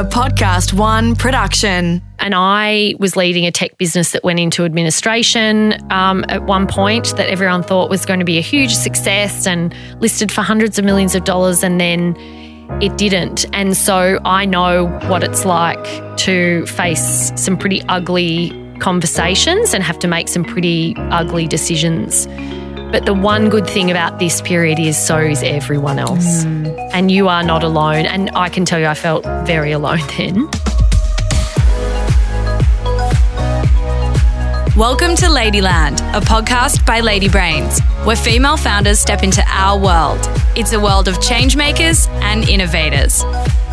a Podcast One production. And I was leading a tech business that went into administration um, at one point that everyone thought was going to be a huge success and listed for hundreds of millions of dollars. And then it didn't. And so I know what it's like to face some pretty ugly conversations and have to make some pretty ugly decisions. But the one good thing about this period is so is everyone else. Mm. And you are not alone. And I can tell you, I felt very alone then. Welcome to Ladyland, a podcast by Lady Brains, where female founders step into our world. It's a world of changemakers and innovators.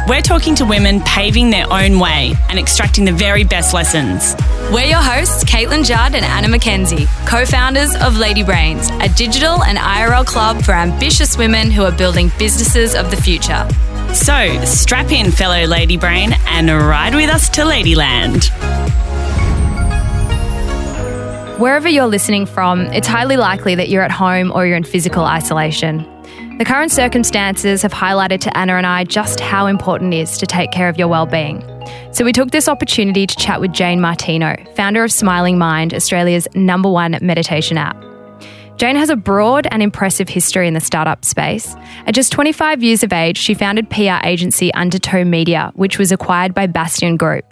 We're talking to women paving their own way and extracting the very best lessons. We're your hosts, Caitlin Judd and Anna McKenzie, co founders of Lady Brains, a digital and IRL club for ambitious women who are building businesses of the future. So, strap in, fellow Lady Brain, and ride with us to Ladyland. Wherever you're listening from, it's highly likely that you're at home or you're in physical isolation. The current circumstances have highlighted to Anna and I just how important it is to take care of your well-being. So we took this opportunity to chat with Jane Martino, founder of Smiling Mind, Australia's number one meditation app. Jane has a broad and impressive history in the startup space. At just 25 years of age, she founded PR agency Undertow Media, which was acquired by Bastion Group.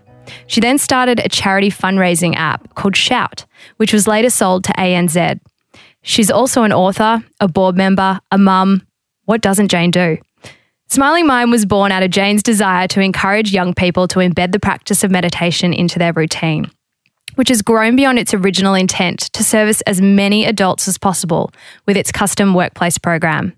She then started a charity fundraising app called Shout, which was later sold to ANZ. She's also an author, a board member, a mum, what doesn't Jane do? Smiling Mind was born out of Jane's desire to encourage young people to embed the practice of meditation into their routine, which has grown beyond its original intent to service as many adults as possible with its custom workplace program.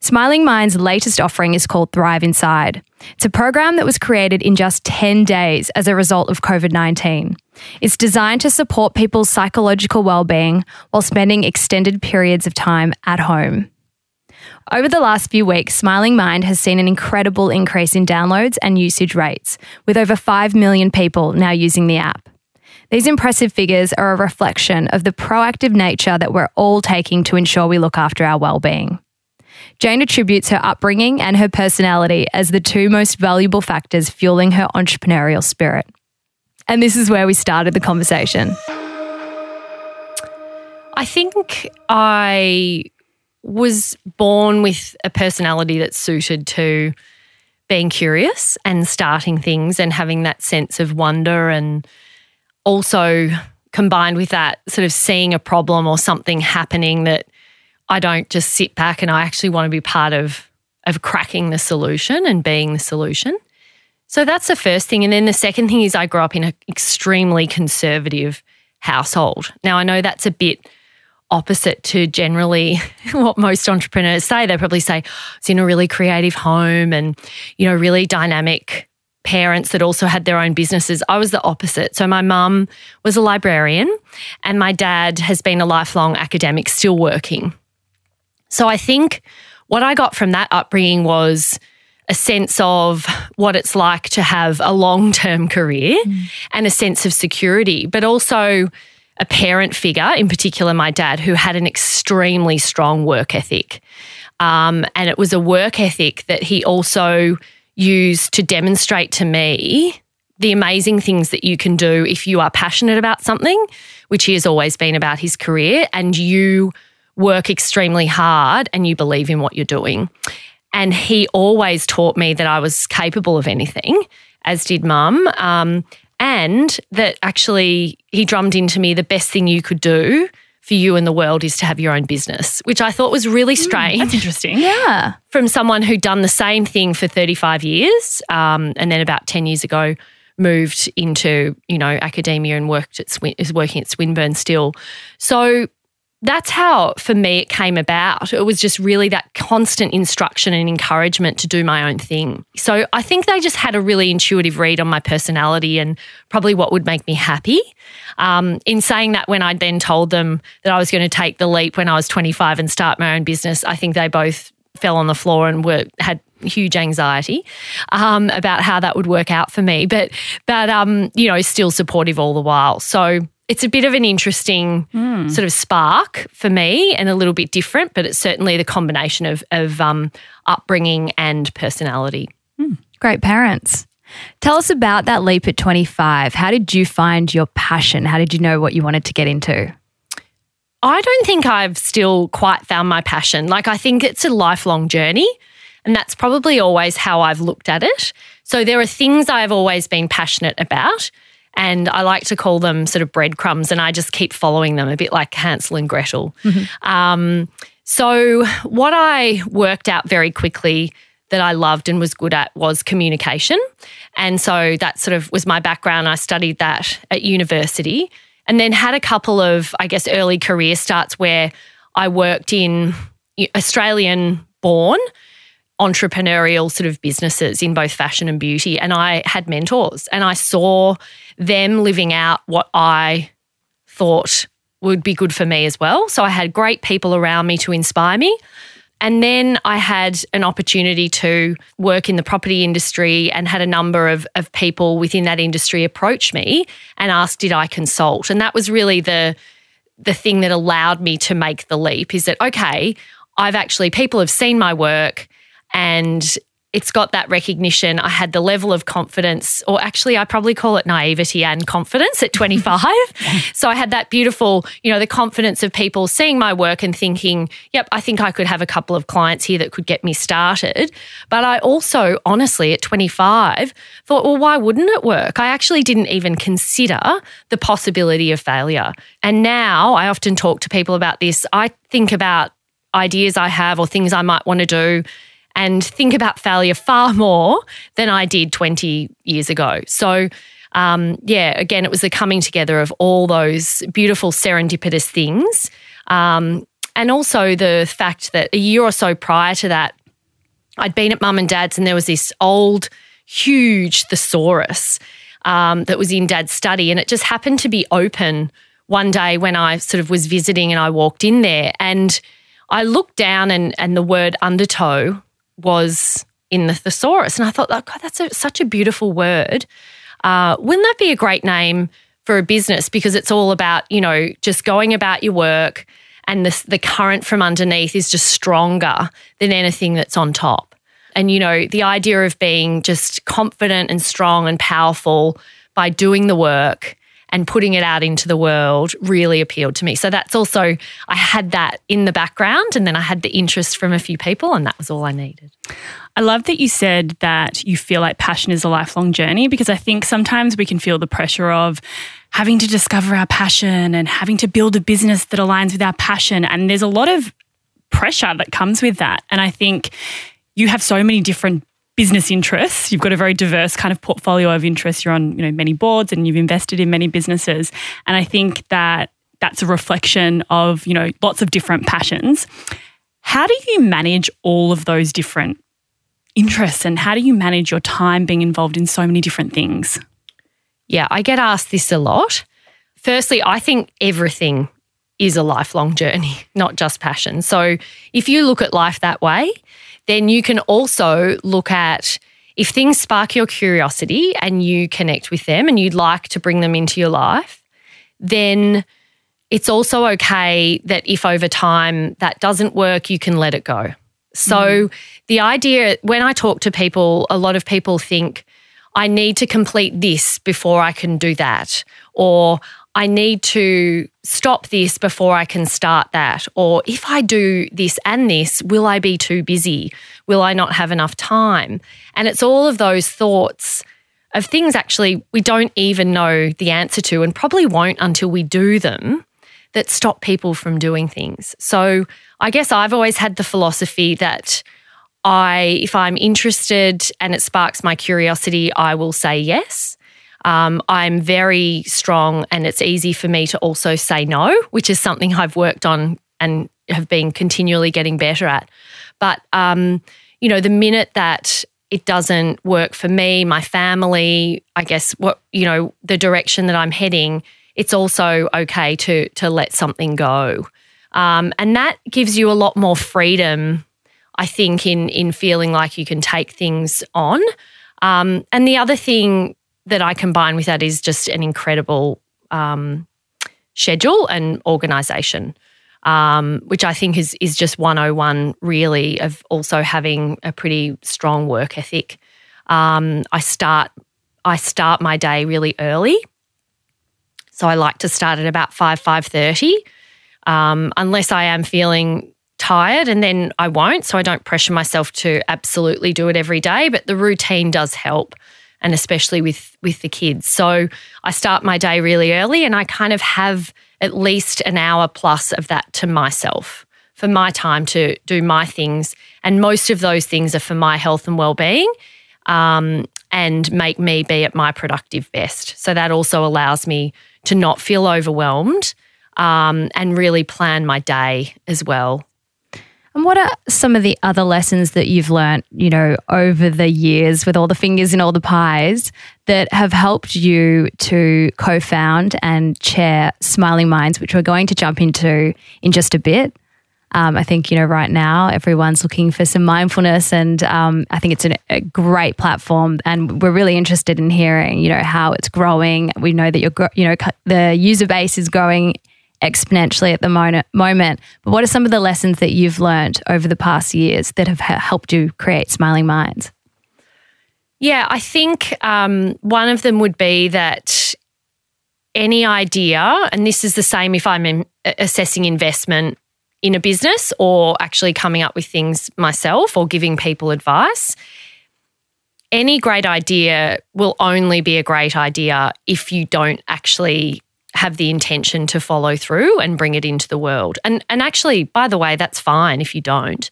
Smiling Mind's latest offering is called Thrive Inside. It's a program that was created in just 10 days as a result of COVID 19. It's designed to support people's psychological well-being while spending extended periods of time at home. Over the last few weeks, Smiling Mind has seen an incredible increase in downloads and usage rates, with over 5 million people now using the app. These impressive figures are a reflection of the proactive nature that we're all taking to ensure we look after our well-being. Jane attributes her upbringing and her personality as the two most valuable factors fueling her entrepreneurial spirit. And this is where we started the conversation. I think I was born with a personality that's suited to being curious and starting things and having that sense of wonder and also combined with that sort of seeing a problem or something happening that I don't just sit back and I actually want to be part of of cracking the solution and being the solution. So that's the first thing and then the second thing is I grew up in an extremely conservative household. Now I know that's a bit opposite to generally what most entrepreneurs say. They probably say it's in a really creative home and, you know, really dynamic parents that also had their own businesses. I was the opposite. So my mum was a librarian and my dad has been a lifelong academic, still working. So I think what I got from that upbringing was a sense of what it's like to have a long term career mm. and a sense of security, but also a parent figure, in particular my dad, who had an extremely strong work ethic. Um, and it was a work ethic that he also used to demonstrate to me the amazing things that you can do if you are passionate about something, which he has always been about his career, and you work extremely hard and you believe in what you're doing. And he always taught me that I was capable of anything, as did mum. Um, and that actually he drummed into me the best thing you could do for you in the world is to have your own business, which I thought was really hmm, strange. Mm, that's interesting. Yeah. From someone who'd done the same thing for 35 years um, and then about 10 years ago moved into, you know, academia and worked at Swin- is working at Swinburne still. So that's how for me it came about. It was just really that constant instruction and encouragement to do my own thing. So I think they just had a really intuitive read on my personality and probably what would make me happy. Um, in saying that, when I then told them that I was going to take the leap when I was 25 and start my own business, I think they both fell on the floor and were had huge anxiety um, about how that would work out for me. But but um, you know, still supportive all the while. So it's a bit of an interesting mm. sort of spark for me and a little bit different, but it's certainly the combination of, of um, upbringing and personality. Mm. Great parents. Tell us about that leap at 25. How did you find your passion? How did you know what you wanted to get into? I don't think I've still quite found my passion. Like, I think it's a lifelong journey. And that's probably always how I've looked at it. So, there are things I've always been passionate about. And I like to call them sort of breadcrumbs, and I just keep following them, a bit like Hansel and Gretel. Mm-hmm. Um, so, what I worked out very quickly that I loved and was good at was communication. And so that sort of was my background. I studied that at university and then had a couple of, I guess, early career starts where I worked in Australian born entrepreneurial sort of businesses in both fashion and beauty. And I had mentors and I saw them living out what I thought would be good for me as well. So I had great people around me to inspire me. And then I had an opportunity to work in the property industry and had a number of, of people within that industry approach me and ask, did I consult? And that was really the the thing that allowed me to make the leap is that, okay, I've actually, people have seen my work and it's got that recognition. I had the level of confidence, or actually, I probably call it naivety and confidence at 25. so I had that beautiful, you know, the confidence of people seeing my work and thinking, yep, I think I could have a couple of clients here that could get me started. But I also, honestly, at 25, thought, well, why wouldn't it work? I actually didn't even consider the possibility of failure. And now I often talk to people about this. I think about ideas I have or things I might want to do and think about failure far more than I did 20 years ago. So, um, yeah, again, it was the coming together of all those beautiful serendipitous things. Um, and also the fact that a year or so prior to that, I'd been at mum and dad's and there was this old, huge thesaurus um, that was in dad's study. And it just happened to be open one day when I sort of was visiting and I walked in there. And I looked down and, and the word undertow was in the thesaurus. And I thought, oh, God, that's a, such a beautiful word. Uh, wouldn't that be a great name for a business? Because it's all about, you know, just going about your work and the, the current from underneath is just stronger than anything that's on top. And, you know, the idea of being just confident and strong and powerful by doing the work and putting it out into the world really appealed to me. So that's also, I had that in the background and then I had the interest from a few people and that was all I needed. I love that you said that you feel like passion is a lifelong journey because I think sometimes we can feel the pressure of having to discover our passion and having to build a business that aligns with our passion. And there's a lot of pressure that comes with that. And I think you have so many different business interests. You've got a very diverse kind of portfolio of interests. You're on, you know, many boards and you've invested in many businesses. And I think that that's a reflection of, you know, lots of different passions. How do you manage all of those different interests and how do you manage your time being involved in so many different things? Yeah, I get asked this a lot. Firstly, I think everything is a lifelong journey, not just passion. So if you look at life that way, then you can also look at if things spark your curiosity and you connect with them and you'd like to bring them into your life, then it's also okay that if over time that doesn't work, you can let it go. So, mm. the idea when I talk to people, a lot of people think, I need to complete this before I can do that, or I need to stop this before I can start that. Or if I do this and this, will I be too busy? Will I not have enough time? And it's all of those thoughts of things actually we don't even know the answer to and probably won't until we do them that stop people from doing things. So I guess I've always had the philosophy that I, if I'm interested and it sparks my curiosity, I will say yes. Um, I'm very strong, and it's easy for me to also say no, which is something I've worked on and have been continually getting better at. But, um, you know, the minute that it doesn't work for me, my family, I guess what, you know, the direction that I'm heading, it's also okay to to let something go. Um, and that gives you a lot more freedom, I think, in in feeling like you can take things on. Um, and the other thing that I combine with that is just an incredible um, schedule and organization, um, which I think is is just 101 really of also having a pretty strong work ethic. Um, I start I start my day really early, so I like to start at about five five thirty, um, unless I am feeling tired, and then I won't. So I don't pressure myself to absolutely do it every day, but the routine does help and especially with with the kids. So I start my day really early and I kind of have at least an hour plus of that to myself for my time to do my things. And most of those things are for my health and well-being um, and make me be at my productive best. So that also allows me to not feel overwhelmed um, and really plan my day as well and what are some of the other lessons that you've learned, you know, over the years with all the fingers in all the pies that have helped you to co found and chair Smiling Minds, which we're going to jump into in just a bit? Um, I think, you know, right now everyone's looking for some mindfulness, and um, I think it's an, a great platform. And we're really interested in hearing, you know, how it's growing. We know that you're, you know, the user base is growing exponentially at the moment. But what are some of the lessons that you've learned over the past years that have helped you create Smiling Minds? Yeah, I think um, one of them would be that any idea, and this is the same if I'm in, assessing investment in a business or actually coming up with things myself or giving people advice. Any great idea will only be a great idea if you don't actually have the intention to follow through and bring it into the world. And and actually, by the way, that's fine if you don't.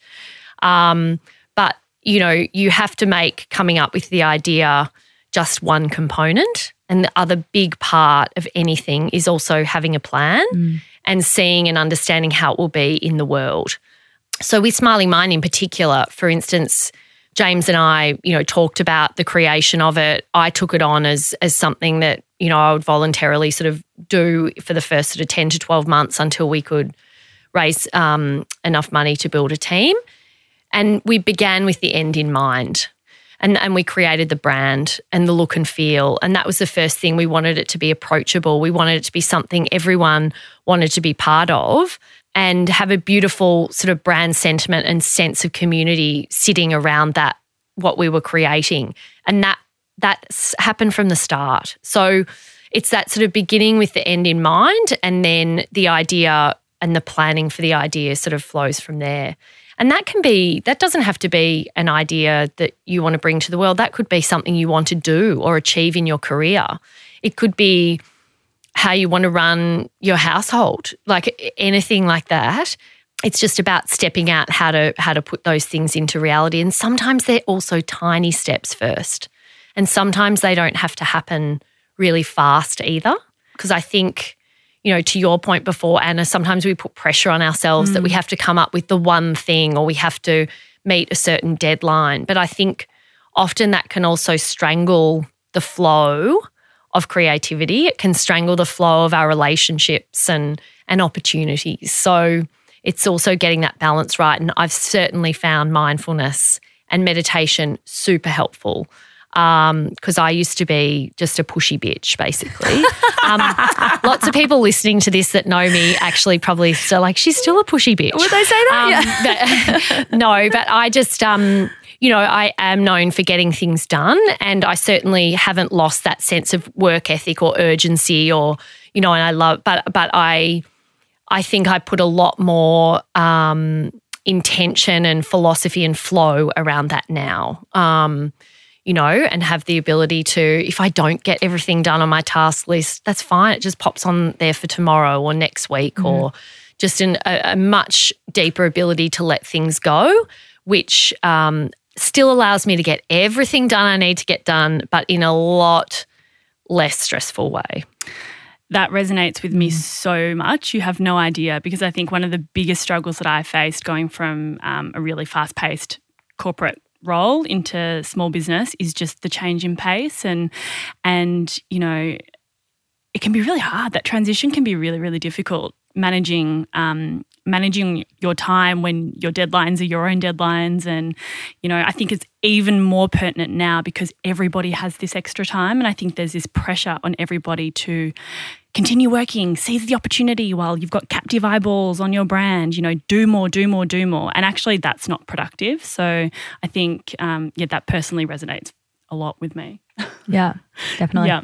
Um, but you know, you have to make coming up with the idea just one component. And the other big part of anything is also having a plan mm. and seeing and understanding how it will be in the world. So with Smiling Mind in particular, for instance, James and I, you know, talked about the creation of it. I took it on as as something that you know I would voluntarily sort of do for the first sort of ten to twelve months until we could raise um, enough money to build a team. And we began with the end in mind. And, and we created the brand and the look and feel. And that was the first thing. We wanted it to be approachable. We wanted it to be something everyone wanted to be part of and have a beautiful sort of brand sentiment and sense of community sitting around that what we were creating and that that's happened from the start so it's that sort of beginning with the end in mind and then the idea and the planning for the idea sort of flows from there and that can be that doesn't have to be an idea that you want to bring to the world that could be something you want to do or achieve in your career it could be how you want to run your household, like anything like that. It's just about stepping out how to how to put those things into reality. And sometimes they're also tiny steps first. And sometimes they don't have to happen really fast either. Because I think, you know, to your point before, Anna, sometimes we put pressure on ourselves mm. that we mm. have to come up with the one thing or we have to meet a certain deadline. But I think often that can also strangle the flow of creativity. It can strangle the flow of our relationships and and opportunities. So it's also getting that balance right. And I've certainly found mindfulness and meditation super helpful because um, I used to be just a pushy bitch, basically. Um, lots of people listening to this that know me actually probably still like, she's still a pushy bitch. Would they say that? Um, yeah. but, no, but I just, um, you know, I am known for getting things done, and I certainly haven't lost that sense of work ethic or urgency, or you know, and I love, but but I, I think I put a lot more um, intention and philosophy and flow around that now. Um, you know, and have the ability to, if I don't get everything done on my task list, that's fine. It just pops on there for tomorrow or next week, mm-hmm. or just an, a, a, much deeper ability to let things go, which um, still allows me to get everything done I need to get done, but in a lot less stressful way. That resonates with me so much. You have no idea because I think one of the biggest struggles that I faced going from um, a really fast paced corporate role into small business is just the change in pace and and you know it can be really hard. That transition can be really really difficult. Managing um, managing your time when your deadlines are your own deadlines and you know i think it's even more pertinent now because everybody has this extra time and i think there's this pressure on everybody to continue working seize the opportunity while you've got captive eyeballs on your brand you know do more do more do more and actually that's not productive so i think um, yeah that personally resonates a lot with me. Yeah, definitely. Yeah.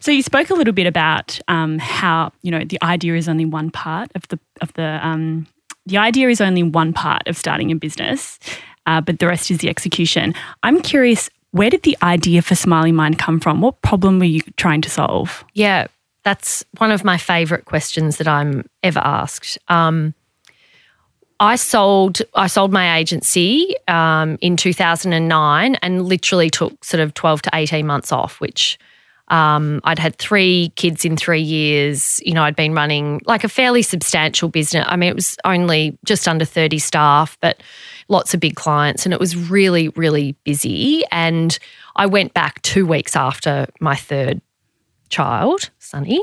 So you spoke a little bit about um, how you know the idea is only one part of the of the um, the idea is only one part of starting a business, uh, but the rest is the execution. I'm curious, where did the idea for Smiley Mind come from? What problem were you trying to solve? Yeah, that's one of my favorite questions that I'm ever asked. Um, I sold I sold my agency um, in 2009 and literally took sort of 12 to 18 months off, which um, I'd had three kids in three years. You know, I'd been running like a fairly substantial business. I mean, it was only just under 30 staff, but lots of big clients, and it was really, really busy. And I went back two weeks after my third child, Sonny.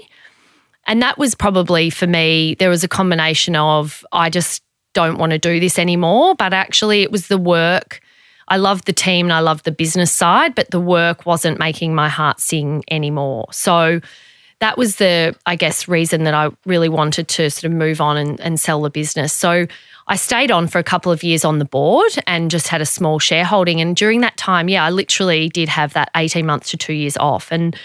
And that was probably for me, there was a combination of I just don't want to do this anymore. But actually, it was the work. I loved the team and I loved the business side, but the work wasn't making my heart sing anymore. So that was the, I guess, reason that I really wanted to sort of move on and, and sell the business. So I stayed on for a couple of years on the board and just had a small shareholding. And during that time, yeah, I literally did have that 18 months to two years off. And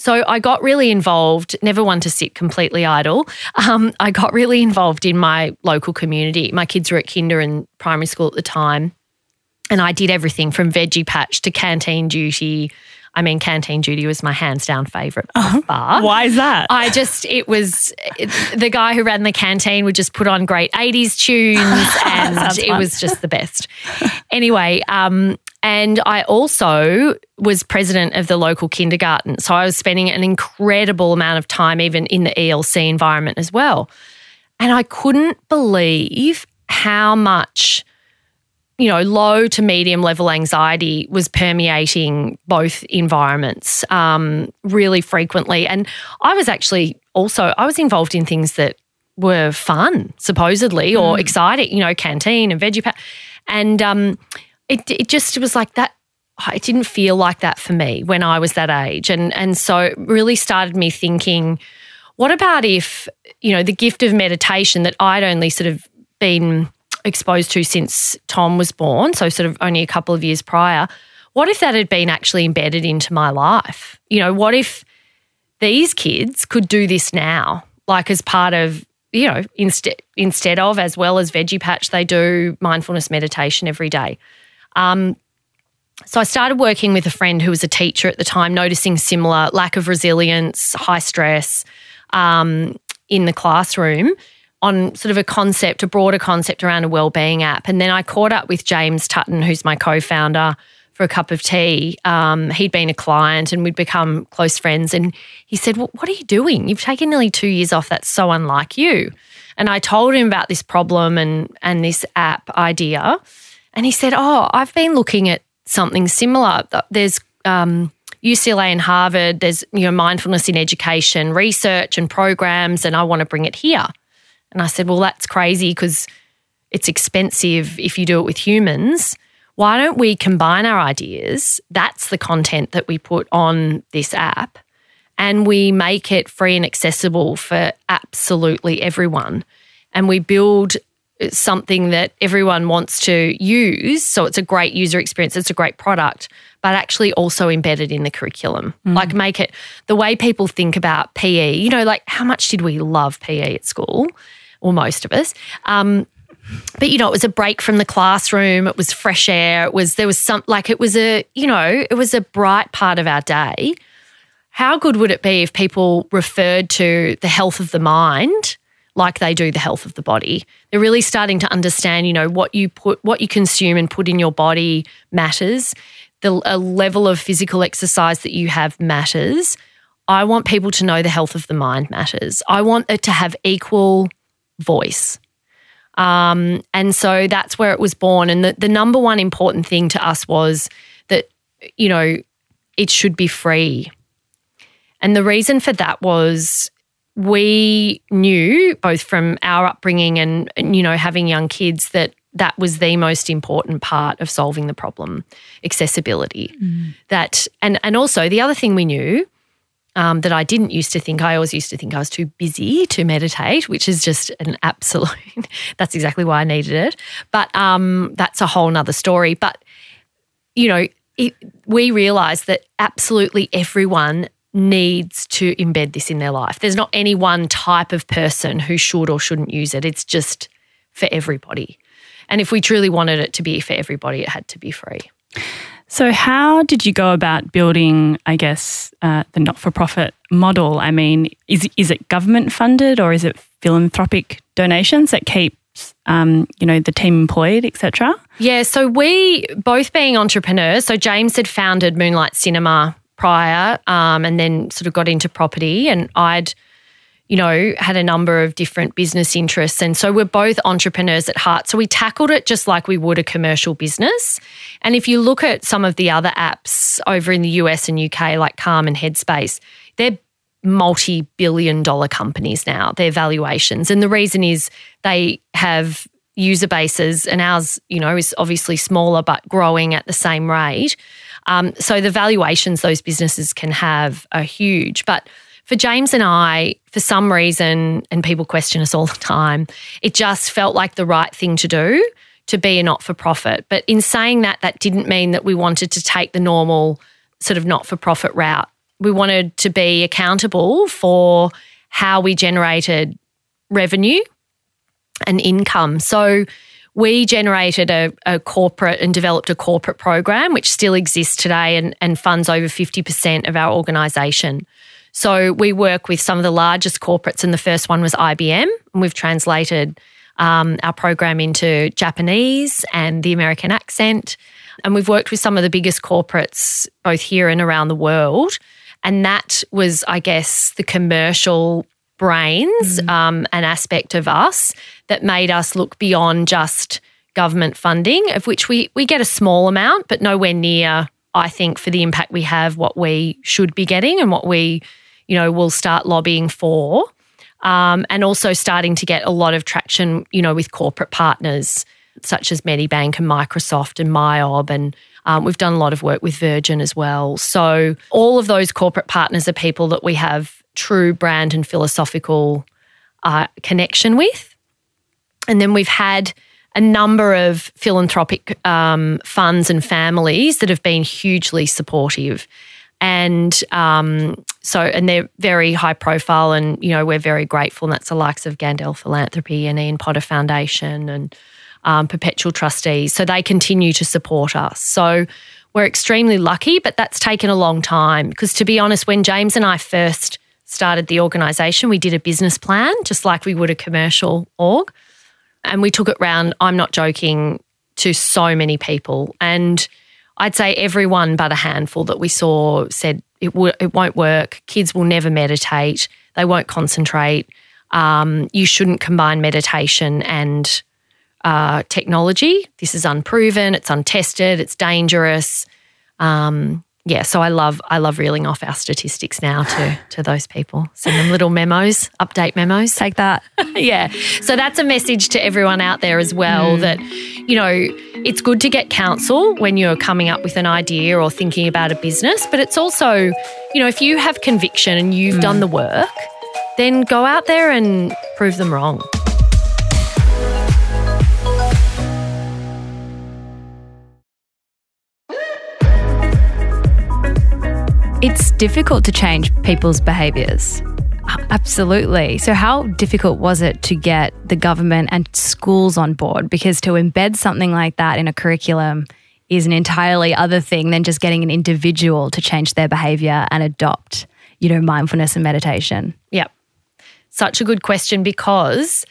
so I got really involved, never one to sit completely idle. Um, I got really involved in my local community. My kids were at kinder and primary school at the time. And I did everything from veggie patch to canteen duty. I mean, canteen duty was my hands down favourite by far. Why is that? I just, it was it, the guy who ran the canteen would just put on great 80s tunes and it fun. was just the best. anyway, um, and I also was president of the local kindergarten. So I was spending an incredible amount of time even in the ELC environment as well. And I couldn't believe how much you know, low to medium level anxiety was permeating both environments um, really frequently. And I was actually also I was involved in things that were fun, supposedly, or exciting. You know, canteen and veggie pack, and um, it it just was like that. Oh, it didn't feel like that for me when I was that age, and and so it really started me thinking. What about if, you know, the gift of meditation that I'd only sort of been exposed to since Tom was born, so sort of only a couple of years prior, what if that had been actually embedded into my life? You know, what if these kids could do this now, like as part of, you know, instead instead of as well as Veggie Patch, they do mindfulness meditation every day. Um, so I started working with a friend who was a teacher at the time, noticing similar lack of resilience, high stress um, in the classroom on sort of a concept, a broader concept around a wellbeing app. And then I caught up with James Tutton, who's my co-founder, for a cup of tea. Um, he'd been a client and we'd become close friends. And he said, well, What are you doing? You've taken nearly two years off. That's so unlike you. And I told him about this problem and, and this app idea. And he said, Oh, I've been looking at something similar. There's um, UCLA and Harvard, there's you know mindfulness in education, research and programs, and I want to bring it here. And I said, Well, that's crazy because it's expensive if you do it with humans. Why don't we combine our ideas? That's the content that we put on this app, and we make it free and accessible for absolutely everyone. And we build something that everyone wants to use. So it's a great user experience, it's a great product, but actually also embedded in the curriculum. Like make it the way people think about PE. You know, like how much did we love PE at school? Or most of us. Um, but you know, it was a break from the classroom. It was fresh air. It was there was some like it was a you know it was a bright part of our day. How good would it be if people referred to the health of the mind like they do the health of the body? They're really starting to understand, you know, what you put, what you consume and put in your body matters. The level of physical exercise that you have matters. I want people to know the health of the mind matters. I want it to have equal voice. Um, and so that's where it was born. And the, the number one important thing to us was that, you know, it should be free. And the reason for that was we knew both from our upbringing and, and, you know, having young kids that that was the most important part of solving the problem accessibility. That, and, and also the other thing we knew um, that I didn't used to think. I always used to think I was too busy to meditate, which is just an absolute. that's exactly why I needed it. But um, that's a whole nother story. But you know, it, we realised that absolutely everyone needs to embed this in their life. There's not any one type of person who should or shouldn't use it. It's just for everybody. And if we truly wanted it to be for everybody, it had to be free. So, how did you go about building, I guess, uh, the not for profit model? I mean, is, is it government funded or is it philanthropic donations that keep um, you know, the team employed, etc.? Yeah, so we both being entrepreneurs. So James had founded Moonlight Cinema prior, um, and then sort of got into property, and I'd, you know, had a number of different business interests, and so we're both entrepreneurs at heart. So we tackled it just like we would a commercial business. And if you look at some of the other apps over in the US and UK, like Calm and Headspace, they're multi billion dollar companies now, their valuations. And the reason is they have user bases, and ours, you know, is obviously smaller but growing at the same rate. Um, so the valuations those businesses can have are huge. But for James and I, for some reason, and people question us all the time, it just felt like the right thing to do to be a not for profit. But in saying that, that didn't mean that we wanted to take the normal sort of not for profit route we wanted to be accountable for how we generated revenue and income. So we generated a, a, corporate and developed a corporate program which still exists today and, and funds over 50% of our organisation. So we work with some of the largest corporates, and the first one was IBM, and we've translated um, our program into Japanese and the American accent. And we've worked with some of the biggest corporates both here and around the world and that was, I guess, the commercial brains, mm. um, an aspect of us that made us look beyond just government funding, of which we, we get a small amount, but nowhere near, I think, for the impact we have, what we should be getting and what we, you know, will start lobbying for. Um, and also starting to get a lot of traction, you know, with corporate partners such as Medibank and Microsoft and MYOB and um, we've done a lot of work with Virgin as well. So, all of those corporate partners are people that we have true brand and philosophical uh, connection with. And then we've had a number of philanthropic um, funds and families that have been hugely supportive. And um, so, and they're very high profile, and you know we're very grateful. And that's the likes of Gandel Philanthropy and Ian Potter Foundation, and um, perpetual trustees. So they continue to support us. So we're extremely lucky, but that's taken a long time because, to be honest, when James and I first started the organisation, we did a business plan just like we would a commercial org. And we took it round, I'm not joking, to so many people. And I'd say everyone but a handful that we saw said it, w- it won't work. Kids will never meditate. They won't concentrate. Um, you shouldn't combine meditation and uh, technology. This is unproven, it's untested, it's dangerous. Um, yeah, so I love I love reeling off our statistics now to to those people. Send them little memos, update memos. Take that. yeah. So that's a message to everyone out there as well mm. that you know, it's good to get counsel when you're coming up with an idea or thinking about a business, but it's also, you know, if you have conviction and you've mm. done the work, then go out there and prove them wrong. It's difficult to change people's behaviours. Absolutely. So, how difficult was it to get the government and schools on board? Because to embed something like that in a curriculum is an entirely other thing than just getting an individual to change their behavior and adopt, you know, mindfulness and meditation. Yep. Such a good question because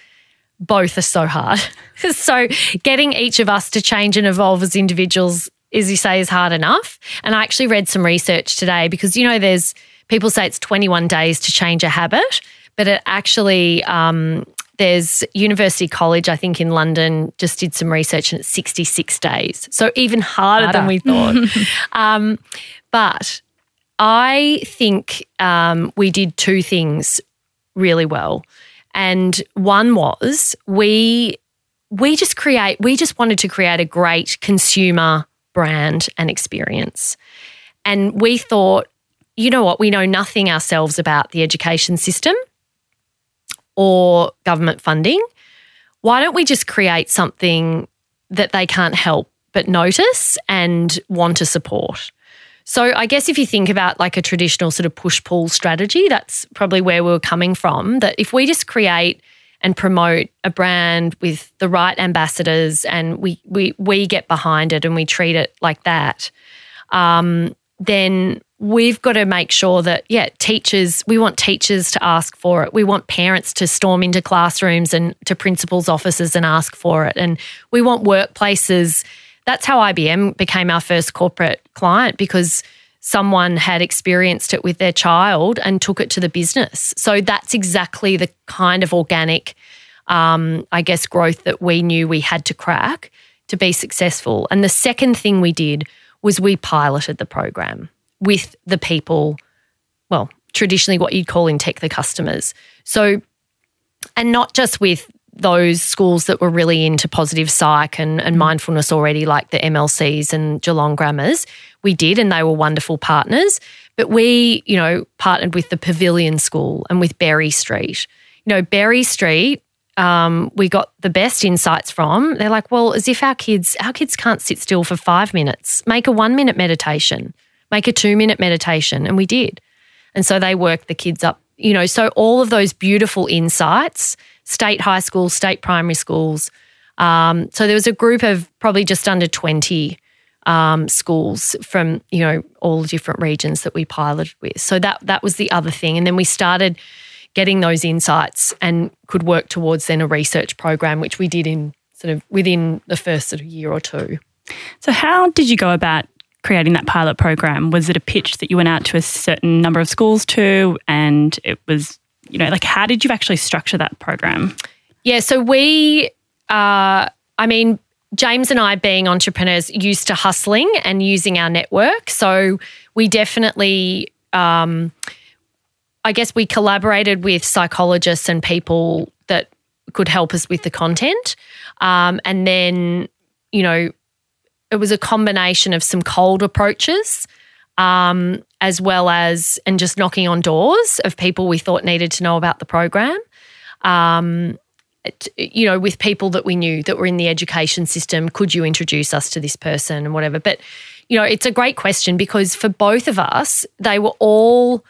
both are so hard. so, getting each of us to change and evolve as individuals as you say, is hard enough. And I actually read some research today because, you know, there's people say it's 21 days to change a habit, but it actually, um, there's University College, I think in London, just did some research and it's 66 days. So even harder, harder. than we thought. um, but I think um, we did two things really well. And one was we we just create we just wanted to create a great consumer brand and experience. And we thought, you know what, we know nothing ourselves about the education system or government funding. Why don't we just create something that they can't help but notice and want to support. So I guess if you think about like a traditional sort of push pull strategy, that's probably where we're coming from. That if we just create and promote a brand with the right ambassadors and we we we get behind it and we treat it like that, um, then we've got to make sure that yeah teachers we want teachers to ask for it. We want parents to storm into classrooms and to principals offices and ask for it. And we want workplaces. That's how IBM became our first corporate client because someone had experienced it with their child and took it to the business so that's exactly the kind of organic um, i guess growth that we knew we had to crack to be successful and the second thing we did was we piloted the program with the people, well, traditionally what you'd call in tech the customers. So, and not just with those schools that were really into positive psych and, and mindfulness already, like the MLCs and Geelong Grammars. We did, and they were wonderful partners. But we, you know, partnered with the Pavilion School and with Berry Street. You know, Berry Street, um, we got the best insights from. They're like, well, as if our kids, our kids can't sit still for five minutes. Make a one minute meditation make a two minute meditation. And we did. And so they worked the kids up, you know, so all of those beautiful insights, state high schools, state primary schools. Um, so there was a group of probably just under 20 um, schools from, you know, all different regions that we piloted with. So that that was the other thing. And then we started getting those insights and could work towards then a research program, which we did in sort of within the first sort of year or two. So how did you go about creating that pilot program? Was it a pitch that you went out to a certain number of schools to? And it was, you know, like how did you actually structure that program? Yeah, so we, uh, I mean, James and I, being entrepreneurs, used to hustling and using our network. So we definitely, um, I guess, we collaborated with psychologists and people that could help us with the content. Um, and then, you know, it was a combination of some cold approaches, um, as well as and just knocking on doors of people we thought needed to know about the program. Um, you know, with people that we knew that were in the education system, could you introduce us to this person and whatever? But you know, it's a great question because for both of us, they were all,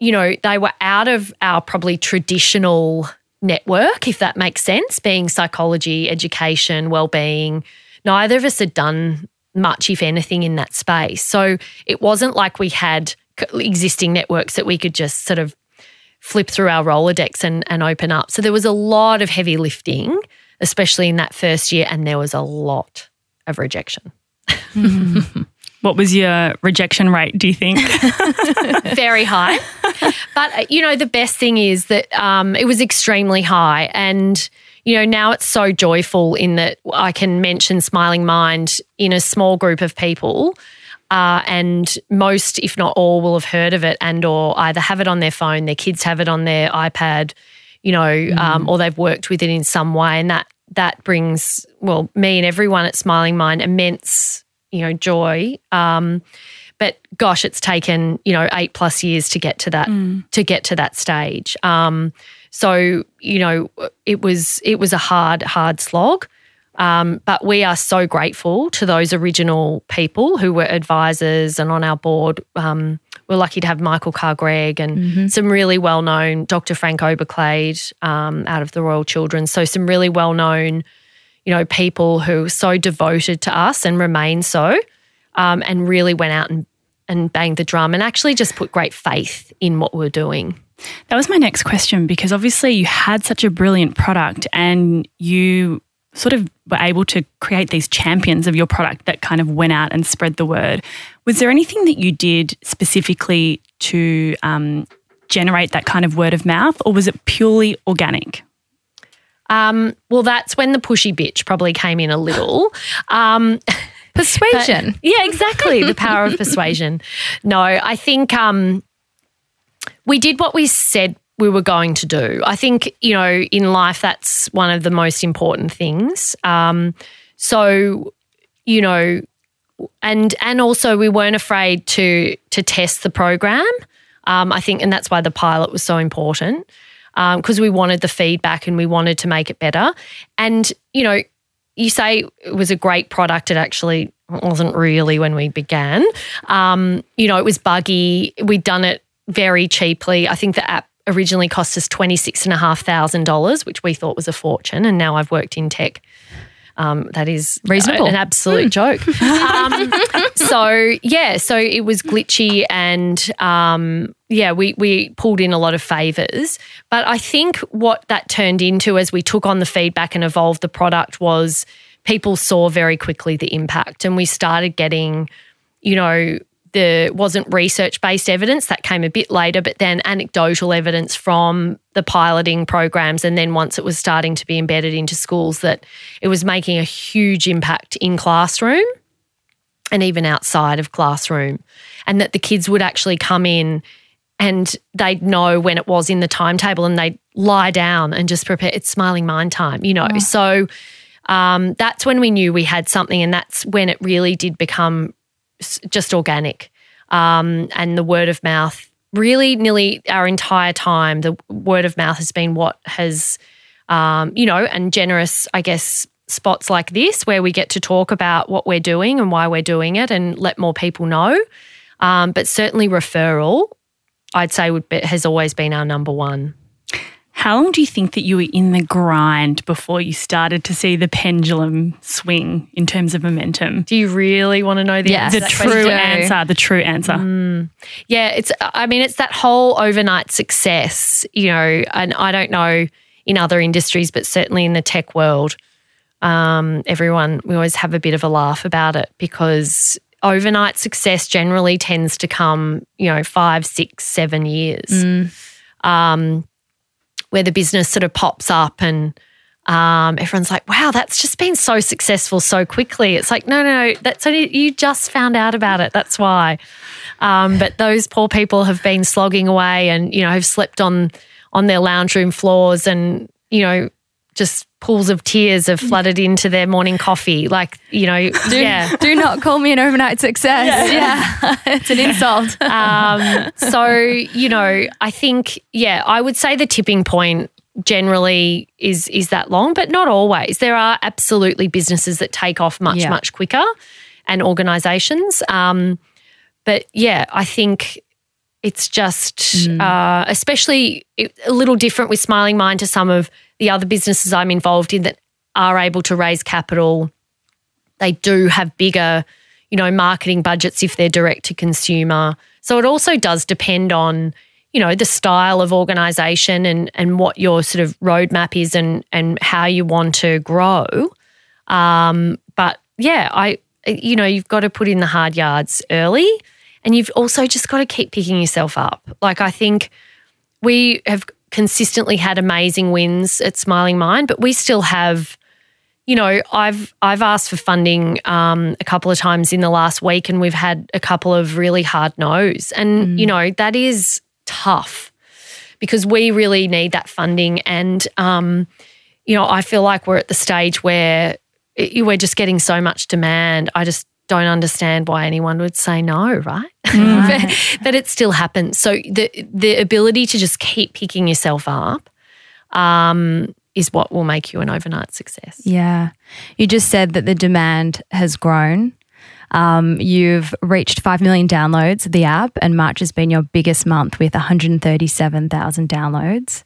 you know, they were out of our probably traditional network, if that makes sense, being psychology, education, well-being neither of us had done much, if anything, in that space. So it wasn't like we had existing networks that we could just sort of flip through our Rolodex and, and open up. So there was a lot of heavy lifting, especially in that first year, and there was a lot of rejection. What was your rejection rate, do you think? Very high. But, uh, you know, the best thing is that um, it was extremely high. And, you know, now it's so joyful in that I can mention Smiling Mind in a small group of people. Uh, and most, if not all, will have heard of it and or either have it on their phone, their kids have it on their iPad, you know, mm. um, or they've worked with it in some way. And that that brings, well, me and everyone at Smiling Mind immense, you know, joy. Um, but gosh, it's taken, you know, eight plus years to get to that mm. to get to that stage. Um, so you know, it was it was a hard hard slog. Um, but we are so grateful to those original people who were advisors and on our board. Um, we're lucky to have Michael Carr-Gregg and mm-hmm. some really well known Dr. Frank Oberklaid um, out of the Royal Children. So some really well known, you know, people who are so devoted to us and remain so, um, and really went out and and banged the drum and actually just put great faith in what we're doing. That was my next question because obviously you had such a brilliant product and you sort of were able to create these champions of your product that kind of went out and spread the word. Was there anything that you did specifically to um, generate that kind of word of mouth, or was it purely organic? Um, well, that's when the pushy bitch probably came in a little. Um, persuasion. But, yeah, exactly. the power of persuasion. No, I think um, we did what we said we were going to do. I think, you know, in life, that's one of the most important things. Um, so, you know, and and also we weren't afraid to to test the program. Um, I think, and that's why the pilot was so important because um, we wanted the feedback and we wanted to make it better. And you know, you say it was a great product. It actually wasn't really when we began. Um, you know, it was buggy. We'd done it very cheaply. I think the app originally cost us $26,500, which we thought was a fortune. And now I've worked in tech. Um, that is Reasonable. an absolute joke. Um, so yeah, so it was glitchy and um, yeah, we we pulled in a lot of favors. But I think what that turned into as we took on the feedback and evolved the product was people saw very quickly the impact, and we started getting, you know. There wasn't research based evidence that came a bit later, but then anecdotal evidence from the piloting programs. And then once it was starting to be embedded into schools, that it was making a huge impact in classroom and even outside of classroom, and that the kids would actually come in and they'd know when it was in the timetable and they'd lie down and just prepare. It's smiling mind time, you know. So um, that's when we knew we had something, and that's when it really did become just organic. Um, and the word of mouth, really, nearly our entire time, the word of mouth has been what has, um, you know, and generous, I guess, spots like this where we get to talk about what we're doing and why we're doing it and let more people know. Um, but certainly referral, I'd say would be, has always been our number one. How long do you think that you were in the grind before you started to see the pendulum swing in terms of momentum? Do you really want to know the Yes. answer? The true question? answer, the true answer. Yeah, it's. I mean, it's that whole overnight success, you know. And I don't know in other industries, but certainly in the tech world, um, everyone we always have a bit of a laugh about it because overnight success generally tends to come, you know, five, six, seven years, um, where the business sort of pops up and. Um, everyone's like, wow, that's just been so successful so quickly. It's like, no, no, no, that's only, you just found out about it. That's why. Um, but those poor people have been slogging away and, you know, have slept on on their lounge room floors and, you know, just pools of tears have flooded into their morning coffee. Like, you know, Do, yeah. do not call me an overnight success. Yeah, it's an insult. Um, so, you know, I think, yeah, I would say the tipping point generally is is that long, but not always. There are absolutely businesses that take off much, Yeah. much quicker and organizations. Um, but yeah, I think it's just, uh, especially a little different with Smiling Mind to some of the other businesses I'm involved in that are able to raise capital. They do have bigger, you know, marketing budgets if they're direct to consumer. So it also does depend on, you know, the style of organization and and what your sort of roadmap is and and how you want to grow. Um, but yeah, I you know, you've got to put in the hard yards early and you've also just got to keep picking yourself up. Like I think we have consistently had amazing wins at Smiling Mind, but we still have you know, I've I've asked for funding um, a couple of times in the last week, and we've had a couple of really hard no's, and you know that is tough because we really need that funding, and um, you know I feel like we're at the stage where it, we're just getting so much demand. I just don't understand why anyone would say no, right? but, but it still happens. So the the ability to just keep picking yourself up um, is what will make you an overnight success. Yeah. You just said that the demand has grown. Um, you've reached 5 million downloads of the app, and March has been your biggest month with 137,000 downloads.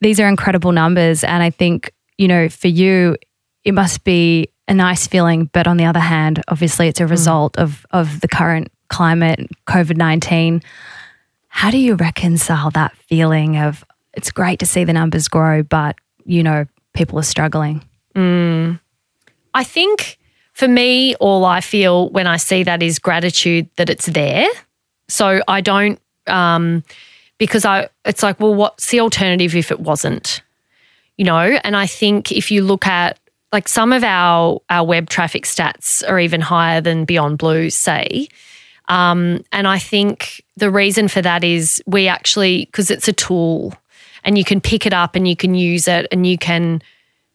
These are incredible numbers. And I think, you know, for you, it must be a nice feeling. But on the other hand, obviously, it's a result of, of the current climate, COVID 19. How do you reconcile that feeling of it's great to see the numbers grow, but, you know, people are struggling? I think for me, all I feel when I see that is gratitude that it's there. So I don't, um, because I, it's like, well, what's the alternative if it wasn't? You know, and I think if you look at like some of our our web traffic stats are even higher than Beyond Blue, say. Um, and I think the reason for that is we actually, because it's a tool and you can pick it up and you can use it and you can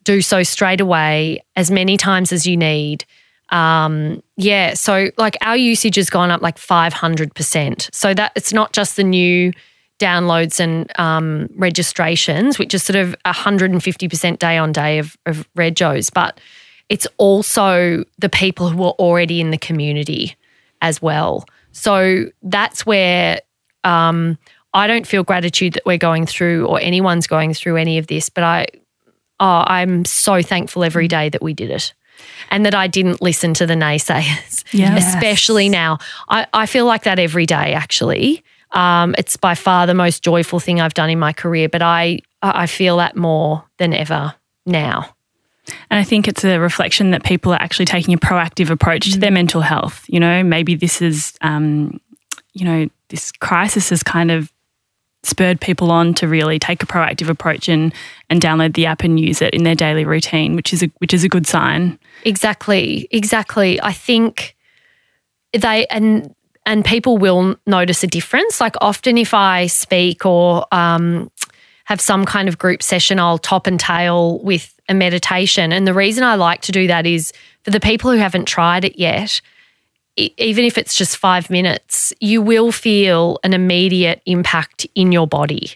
do so straight away as many times as you need. Um, yeah, so like our usage has gone up like 500%. So that it's not just the new downloads and um, registrations, which is sort of 150% day on day of, of regos, but it's also the people who are already in the community as well. So that's where um, I don't feel gratitude that we're going through or anyone's going through any of this, but I, oh, I'm so thankful every day that we did it and that I didn't listen to the naysayers, Yes. especially now. I, I feel like that every day, actually. Um, it's by far the most joyful thing I've done in my career, but I, I feel that more than ever now. And I think it's a reflection that people are actually taking a proactive approach to their mental health. You know, maybe this is, um, you know, this crisis has kind of spurred people on to really take a proactive approach and and download the app and use it in their daily routine, which is a which is a good sign. Exactly, exactly. I think they and and people will notice a difference. Like often, if I speak or um, have some kind of group session, I'll top and tail with a meditation. And the reason I like to do that is for the people who haven't tried it yet. Even if it's just five minutes, you will feel an immediate impact in your body.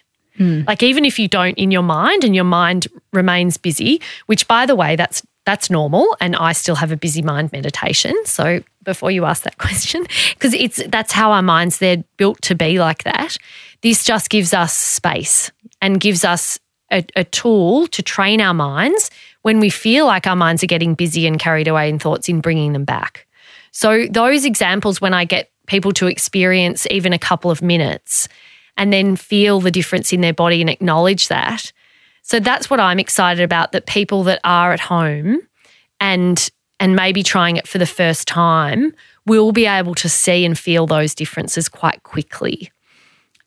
Like even if you don't in your mind and your mind remains busy, which by the way, that's that's normal and I still have a busy mind meditation. So before you ask that question, because it's that's how our minds they're built to be like that. This just gives us space and gives us a, a tool to train our minds when we feel like our minds are getting busy and carried away in thoughts in bringing them back. So those examples when I get people to experience even a couple of minutes and then feel the difference in their body and acknowledge that. So that's what I'm excited about that people that are at home and and maybe trying it for the first time will be able to see and feel those differences quite quickly.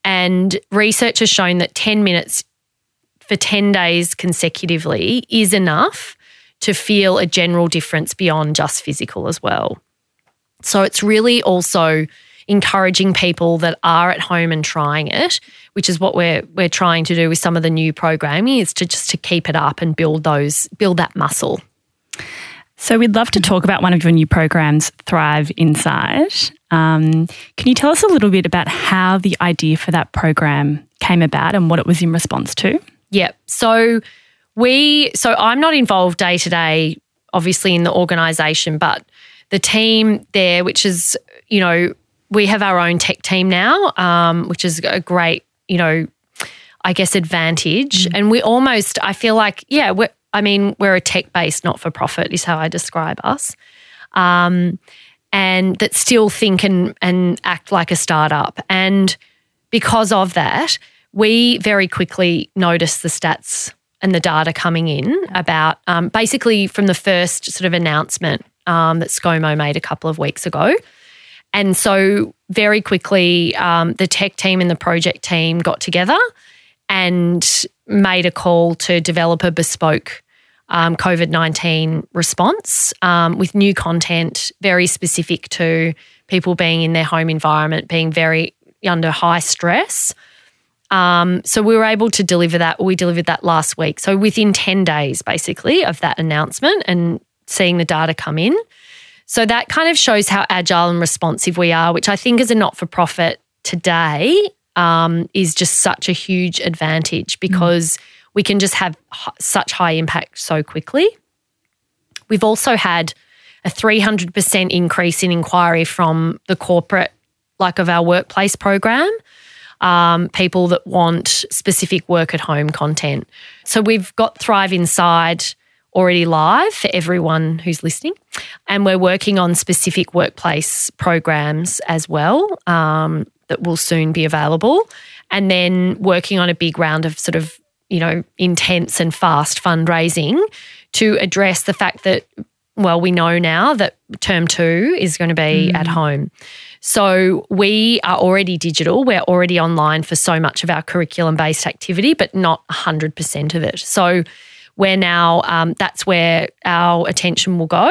And research has shown that 10 minutes for 10 days consecutively is enough to feel a general difference beyond just physical as well. So it's really also encouraging people that are at home and trying it, which is what we're we're trying to do with some of the new programming is to just to keep it up and build those build that muscle. So we'd love to talk about one of your new programs, Thrive Inside. Um, can you tell us a little bit about how the idea for that program came about and what it was in response to? Yeah. So we so I'm not involved day to day obviously in the organization, but the team there which is, you know, we have our own tech team now, um, which is a great, you know, I guess advantage. And we almost I feel like yeah, we're I mean, we're a tech based not for profit is how I describe us. Um, and that still think and, and act like a startup. And because of that, we very quickly noticed the stats and the data coming in about um, basically from the first sort of announcement um, that ScoMo made a couple of weeks ago. And so, very quickly, um, the tech team and the project team got together and made a call to develop a bespoke um, COVID 19 response um, with new content very specific to people being in their home environment, being very under high stress. Um, so we were able to deliver that. We delivered that last week. So within 10 days, basically, of that announcement and seeing the data come in. So that kind of shows how agile and responsive we are, which I think as a not for profit today um, is just such a huge advantage because we can just have h- such high impact so quickly. We've also had a 300% increase in inquiry from the corporate, like of our workplace program, um, people that want specific work at home content. So we've got Thrive Inside already live for everyone who's listening. And we're working on specific workplace programs as well um, that will soon be available. And then working on a big round of sort of, you know, intense and fast fundraising to address the fact that, well, we know now that term two is going to be at home. So we are already digital. We're already online for so much of our curriculum based activity, but not 100% of it. So we're now, um, that's where our attention will go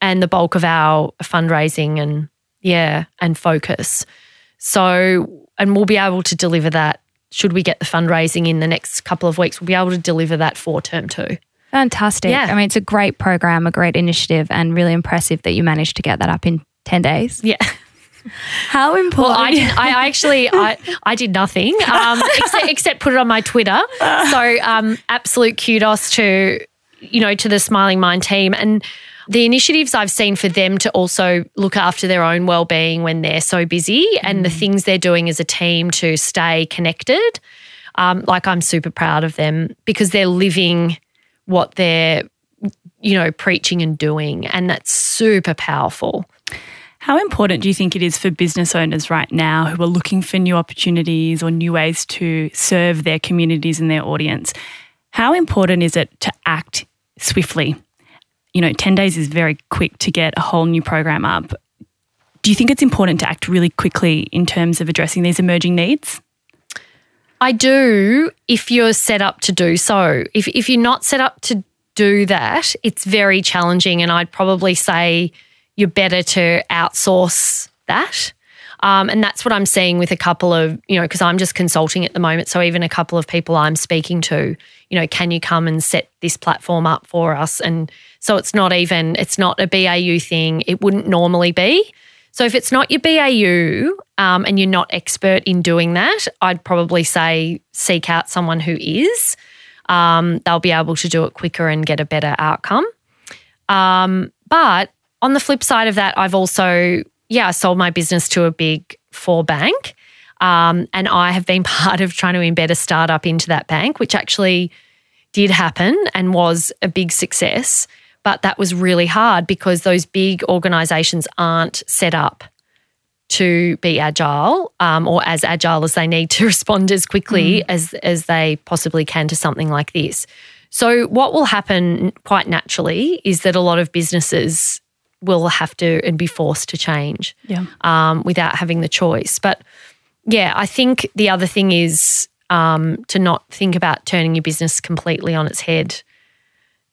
and the bulk of our fundraising and, yeah, and focus. So, and we'll be able to deliver that. Should we get the fundraising in the next couple of weeks, we'll be able to deliver that for term two. Fantastic. Yeah. I mean, it's a great program, a great initiative, and really impressive that you managed to get that up in 10 days. Yeah. How important? Well, I did. I actually, I, I did nothing um, except, except put it on my Twitter. So, um, absolute kudos to you know, to the Smiling Mind team and the initiatives I've seen for them to also look after their own well-being when they're so busy and the things they're doing as a team to stay connected. Um, like I'm super proud of them because they're living what they're, you know, preaching and doing, and that's super powerful. How important do you think it is for business owners right now who are looking for new opportunities or new ways to serve their communities and their audience? How important is it to act swiftly? You know, 10 days is very quick to get a whole new program up. Do you think it's important to act really quickly in terms of addressing these emerging needs? I do if you're set up to do so. If if you're not set up to do that, it's very challenging and I'd probably say you're better to outsource that. Um, and that's what I'm seeing with a couple of, you know, because I'm just consulting at the moment. So even a couple of people I'm speaking to, you know, can you come and set this platform up for us? And so it's not even, it's not a BAU thing. It wouldn't normally be. So if it's not your BAU um, and you're not expert in doing that, I'd probably say seek out someone who is. Um, they'll be able to do it quicker and get a better outcome. Um, but on the flip side of that, I've also, yeah, sold my business to a big four bank. Um, and I have been part of trying to embed a startup into that bank, which actually did happen and was a big success. But that was really hard because those big organizations aren't set up to be agile um, or as agile as they need to respond as quickly as, as they possibly can to something like this. So, what will happen quite naturally is that a lot of businesses will have to and be forced to change Yeah. um, without having the choice. But yeah, I think the other thing is um, to not think about turning your business completely on its head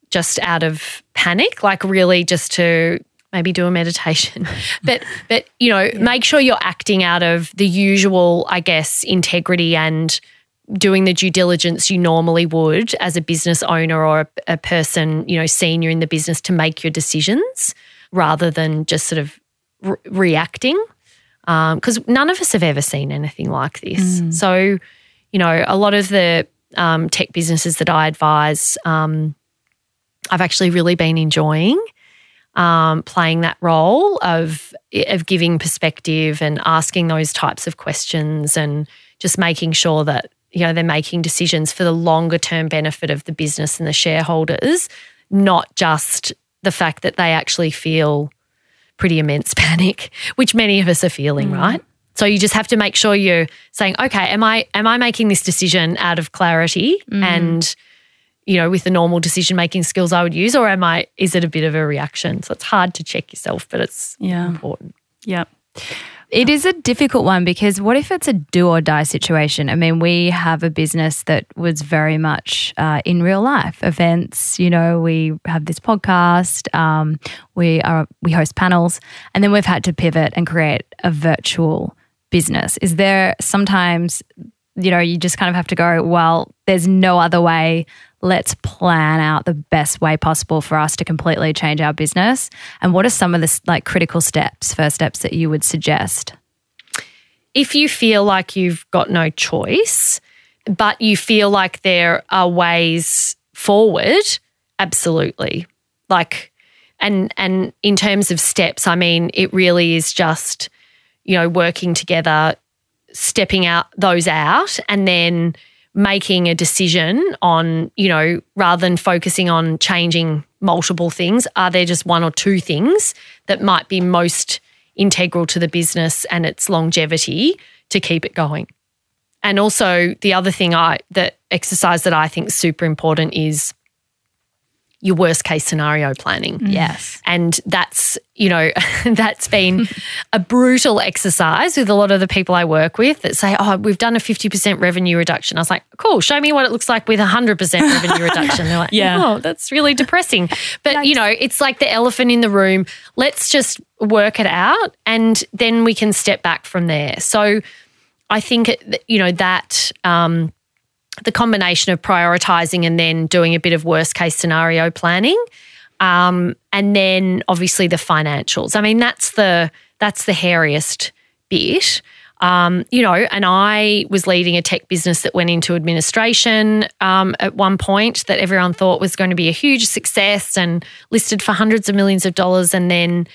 just out of panic, like really just to maybe do a meditation. but but you know, make sure you're acting out of the usual, I guess, integrity and doing the due diligence you normally would as a business owner or a, a person, you know, senior in the business to make your decisions rather than just sort of re- reacting. Because none of us have ever seen anything like this. So, you know, a lot of the um, tech businesses that I advise, um, I've actually really been enjoying um, playing that role of of giving perspective and asking those types of questions and just making sure that you know they're making decisions for the longer term benefit of the business and the shareholders, not just the fact that they actually feel pretty immense panic, which many of us are feeling, mm. right? So you just have to make sure you're saying, okay, am I am I making this decision out of clarity mm. and you know with the normal decision making skills I would use, or am I is it a bit of a reaction? So it's hard to check yourself, but it's Yeah. important. Yep. It is a difficult one because what if it's a do or die situation? I mean, we have a business that was very much uh, in real life events. You know, we have this podcast, um, we are we host panels, and then we've had to pivot and create a virtual business. Is there sometimes, you know, you just kind of have to go, well, there's no other way. Let's plan out the best way possible for us to completely change our business. And what are some of the like critical steps, first steps that you would suggest? if you feel like you've got no choice, but you feel like there are ways forward, absolutely. Like, and and in terms of steps, I mean, it really is just, you know, working together, stepping out those out, and then making a decision on, you know, rather than focusing on changing multiple things, are there just one or two things that might be most integral to the business and its longevity to keep it going. And also the other thing I the exercise that I think is super important is your worst case scenario planning. Yes. And that's, you know, that's been a brutal exercise with a lot of the people I work with that say, oh, we've done a 50% revenue reduction. I was like, cool, show me what it looks like with a 100% revenue reduction. They're like, Yeah. oh, that's really depressing. But, you know, it's like the elephant in the room. Let's just work it out and then we can step back from there. So I think, you know, that. Um, the combination of prioritizing and then doing a bit of worst case scenario planning. Um, and then obviously the financials. I mean that's the that's the hairiest bit. Um, you know, and I was leading a tech business that went into administration um, at one point that everyone thought was going to be a huge success and listed for hundreds of millions of dollars, and then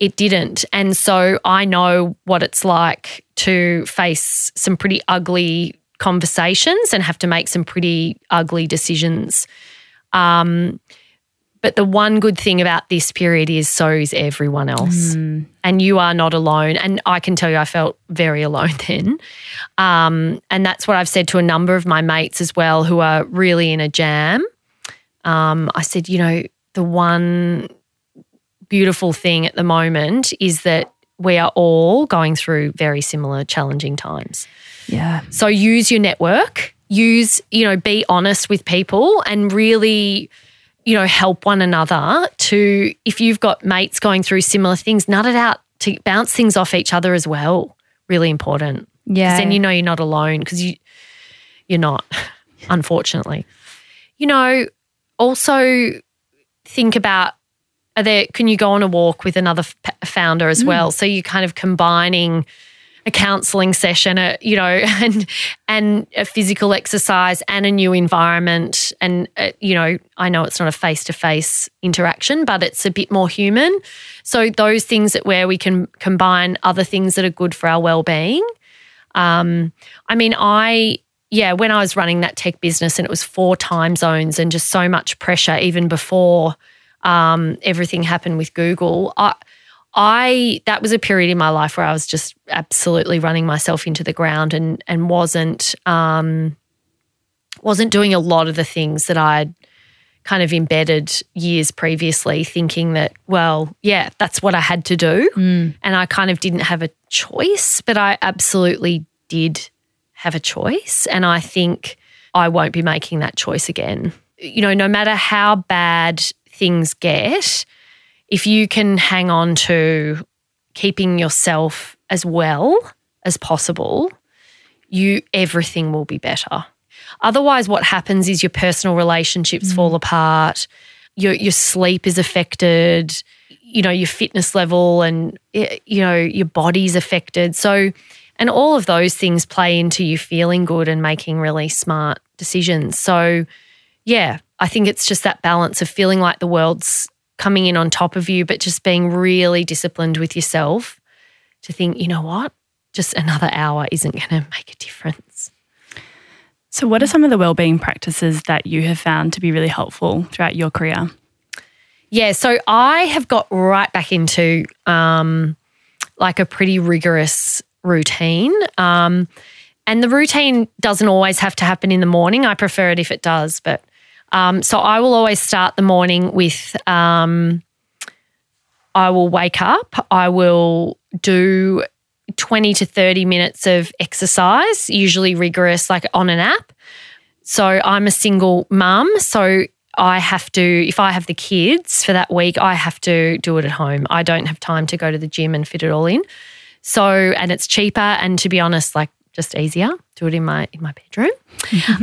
it didn't. And so I know what it's like to face some pretty ugly conversations and have to make some pretty ugly decisions. Um, but the one good thing about this period is so is everyone else. Mm. And you are not alone. And I can tell you, I felt very alone then. Um, and that's what I've said to a number of my mates as well who are really in a jam. Um, I said, you know, the one beautiful thing at the moment is that we are all going through very similar challenging times. Yeah. So use your network, use, you know, be honest with people and really, you know, help one another to, if you've got mates going through similar things, nut it out to bounce things off each other as well. Really important. Yeah. Then you know you're not alone because you, you're not, unfortunately. You know, also think about are there can you go on a walk with another f- founder as mm. well so you're kind of combining a counseling session a, you know and and a physical exercise and a new environment and uh, you know I know it's not a face to face interaction but it's a bit more human so those things that where we can combine other things that are good for our well-being um, I mean I yeah when I was running that tech business and it was four time zones and just so much pressure even before um, everything happened with Google. I, I that was a period in my life where I was just absolutely running myself into the ground and and wasn't um, wasn't doing a lot of the things that I'd kind of embedded years previously, thinking that well, yeah, that's what I had to do, mm. and I kind of didn't have a choice, but I absolutely did have a choice, and I think I won't be making that choice again. You know, no matter how bad things get, if you can hang on to keeping yourself as well as possible, you everything will be better. Otherwise, what happens is your personal relationships mm. fall apart, your your sleep is affected, you know, your fitness level and you know, your body's affected. So and all of those things play into you feeling good and making really smart decisions. So yeah, I think it's just that balance of feeling like the world's coming in on top of you, but just being really disciplined with yourself to think, you know what, just another hour isn't going to make a difference. So, what are some of the well-being practices that you have found to be really helpful throughout your career? Yeah, so I have got right back into um, like a pretty rigorous routine. Um, and the routine doesn't always have to happen in the morning. I prefer it if it does, but um, so I will always start the morning with um, I will wake up, I will do 20 to 30 minutes of exercise, usually rigorous, like on an app. So I'm a single mum. So I have to, if I have the kids for that week, I have to do it at home. I don't have time to go to the gym and fit it all in. So, and it's cheaper. And to be honest, like just easier. Do it in my in my bedroom.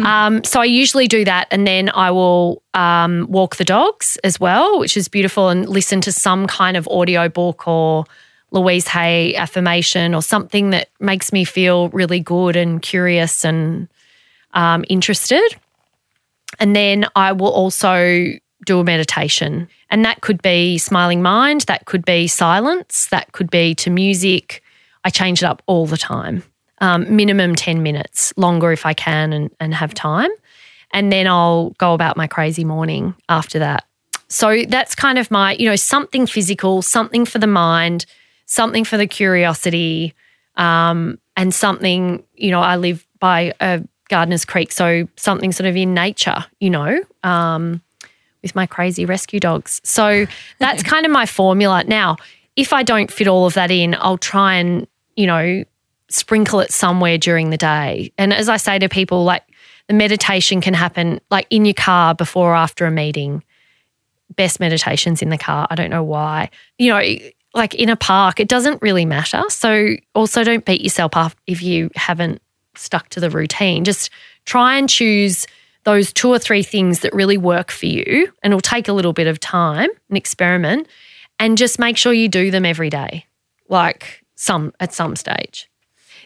Um, so I usually do that, and then I will um, walk the dogs as well, which is beautiful, and listen to some kind of audio book or Louise Hay affirmation or something that makes me feel really good and curious and um, interested. And then I will also do a meditation, and that could be smiling mind, that could be silence, that could be to music. I change it up all the time um, minimum 10 minutes, longer if I can and, and have time. And then I'll go about my crazy morning after that. So that's kind of my, you know, something physical, something for the mind, something for the curiosity, um, and something, you know, I live by a Gardiners Creek, so something sort of in nature, you know, um, with my crazy rescue dogs. So that's kind of my formula. Now, if I don't fit all of that in, I'll try and, you know, sprinkle it somewhere during the day. And as I say to people, like the meditation can happen like in your car before or after a meeting. Best meditations in the car. I don't know why. You know, like in a park, it doesn't really matter. So also don't beat yourself up if you haven't stuck to the routine. Just try and choose those two or three things that really work for you. And it'll take a little bit of time, an experiment, and just make sure you do them every day, like some at some stage.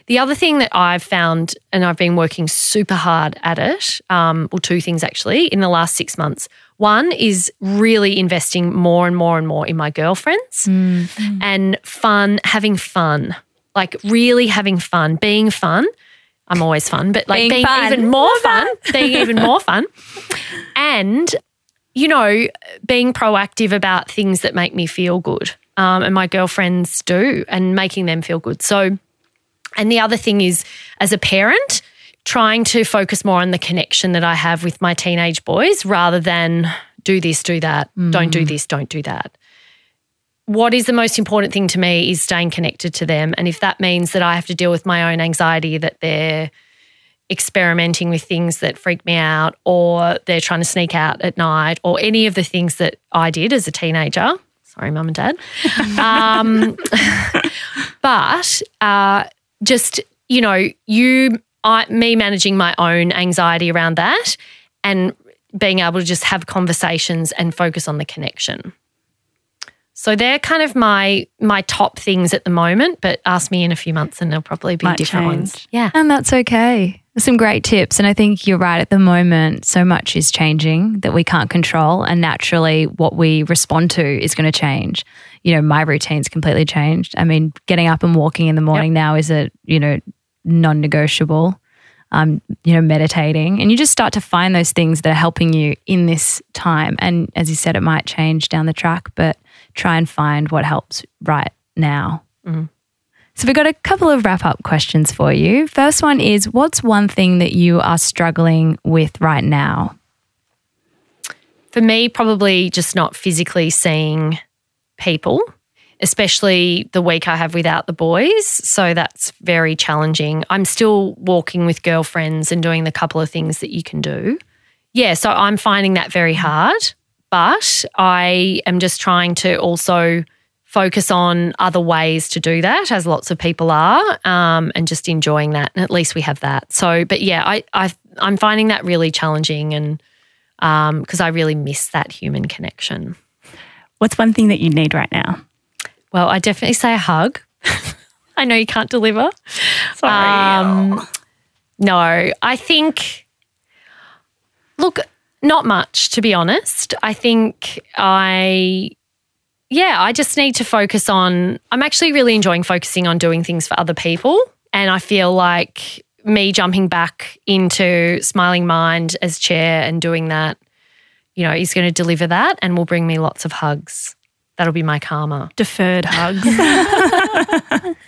The other thing that I've found, and I've been working super hard at it, um, well, two things actually, in the last six months. One is really investing more and more and more in my girlfriends and fun, having fun, like really having fun, being fun. I'm always fun, but like Being being, fun. even more fun, being even more fun. And, you know, being proactive about things that make me feel good. Um, and my girlfriends do, and making them feel good. So, and the other thing is, as a parent, trying to focus more on the connection that I have with my teenage boys rather than do this, do that, don't do this, don't do that. What is the most important thing to me is staying connected to them. And if that means that I have to deal with my own anxiety that they're experimenting with things that freak me out or they're trying to sneak out at night or any of the things that I did as a teenager. Sorry, mum and dad. Um, but uh, just, you know, you, I, me managing my own anxiety around that and being able to just have conversations and focus on the connection. So they're kind of my my top things at the moment, but ask me in a few months and there'll probably be Might different ones. Yeah. And that's okay. Some great tips. And I think you're right. At the moment, so much is changing that we can't control. And naturally, what we respond to is going to change. You know, my routine's completely changed. I mean, getting up and walking in the morning now is a, you know, non negotiable. Um, you know, meditating, and you just start to find those things that are helping you in this time. And as you said, it might change down the track, but try and find what helps right now. So we've got a couple of wrap up questions for you. First one is what's one thing that you are struggling with right now? For me, probably just not physically seeing people, especially the week I have without the boys. So that's very challenging. I'm still walking with girlfriends and doing the couple of things that you can do. Yeah, so I'm finding that very hard, but I am just trying to also focus on other ways to do that, as lots of people are, um, and just enjoying that. And at least we have that. So, but yeah, I, I I'm finding that really challenging, and because I really miss that human connection. What's one thing that you need right now? Well, I definitely say a hug. I know you can't deliver. Sorry. Um, no, I think, look, not much, to be honest. I think I, yeah, I just need to focus on, I'm actually really enjoying focusing on doing things for other people. And I feel like me jumping back into Smiling Mind as chair and doing that, you know, is going to deliver that and will bring me lots of hugs. That'll be my karma. Deferred hugs.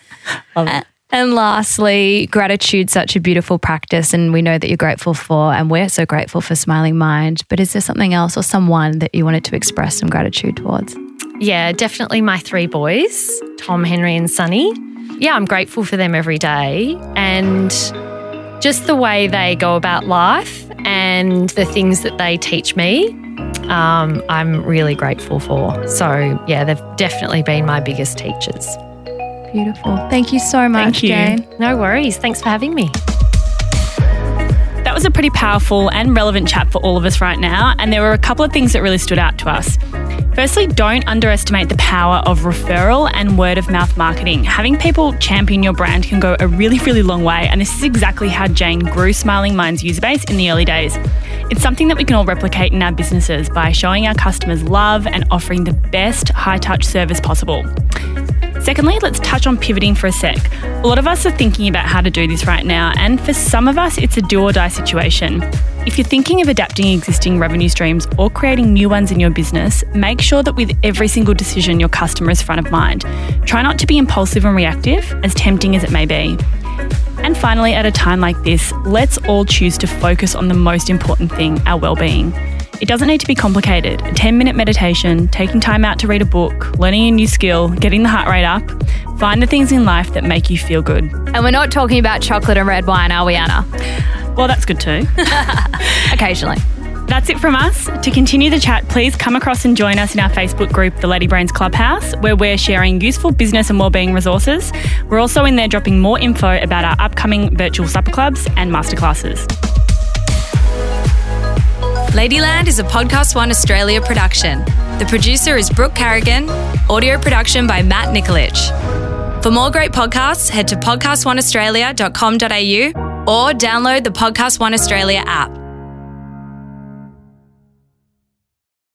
Uh, and lastly, gratitude such a beautiful practice and we know that you're grateful for and we're so grateful for Smiling Mind, but is there something else or someone that you wanted to express some gratitude towards? Yeah, definitely my three boys, Tom, Henry, and Sonny. Yeah, I'm grateful for them every day and just the way they go about life and the things that they teach me. Um, I'm really grateful for. So, yeah, they've definitely been my biggest teachers. Beautiful. Thank you so much, Thank you. Jane. No worries. Thanks for having me. That was a pretty powerful and relevant chat for all of us right now, and there were a couple of things that really stood out to us. Firstly, don't underestimate the power of referral and word of mouth marketing. Having people champion your brand can go a really, really long way, and this is exactly how Jane grew Smiling Minds user base in the early days. It's something that we can all replicate in our businesses by showing our customers love and offering the best high touch service possible. Secondly, let's touch on pivoting for a sec. A lot of us are thinking about how to do this right now, and for some of us, it's a do or die situation. If you're thinking of adapting existing revenue streams or creating new ones in your business, make sure that with every single decision, your customer is front of mind. Try not to be impulsive and reactive, as tempting as it may be. And finally, at a time like this, let's all choose to focus on the most important thing our well-being. It doesn't need to be complicated. A 10 minute meditation, taking time out to read a book, learning a new skill, getting the heart rate up. Find the things in life that make you feel good. And we're not talking about chocolate and red wine, are we, Anna? Well, that's good too. Occasionally. That's it from us. To continue the chat, please come across and join us in our Facebook group, the Lady Brains Clubhouse, where we're sharing useful business and wellbeing resources. We're also in there dropping more info about our upcoming virtual supper clubs and masterclasses. Ladyland is a Podcast One Australia production. The producer is Brooke Carrigan, audio production by Matt Nikolic. For more great podcasts, head to podcastoneaustralia.com.au or download the Podcast One Australia app.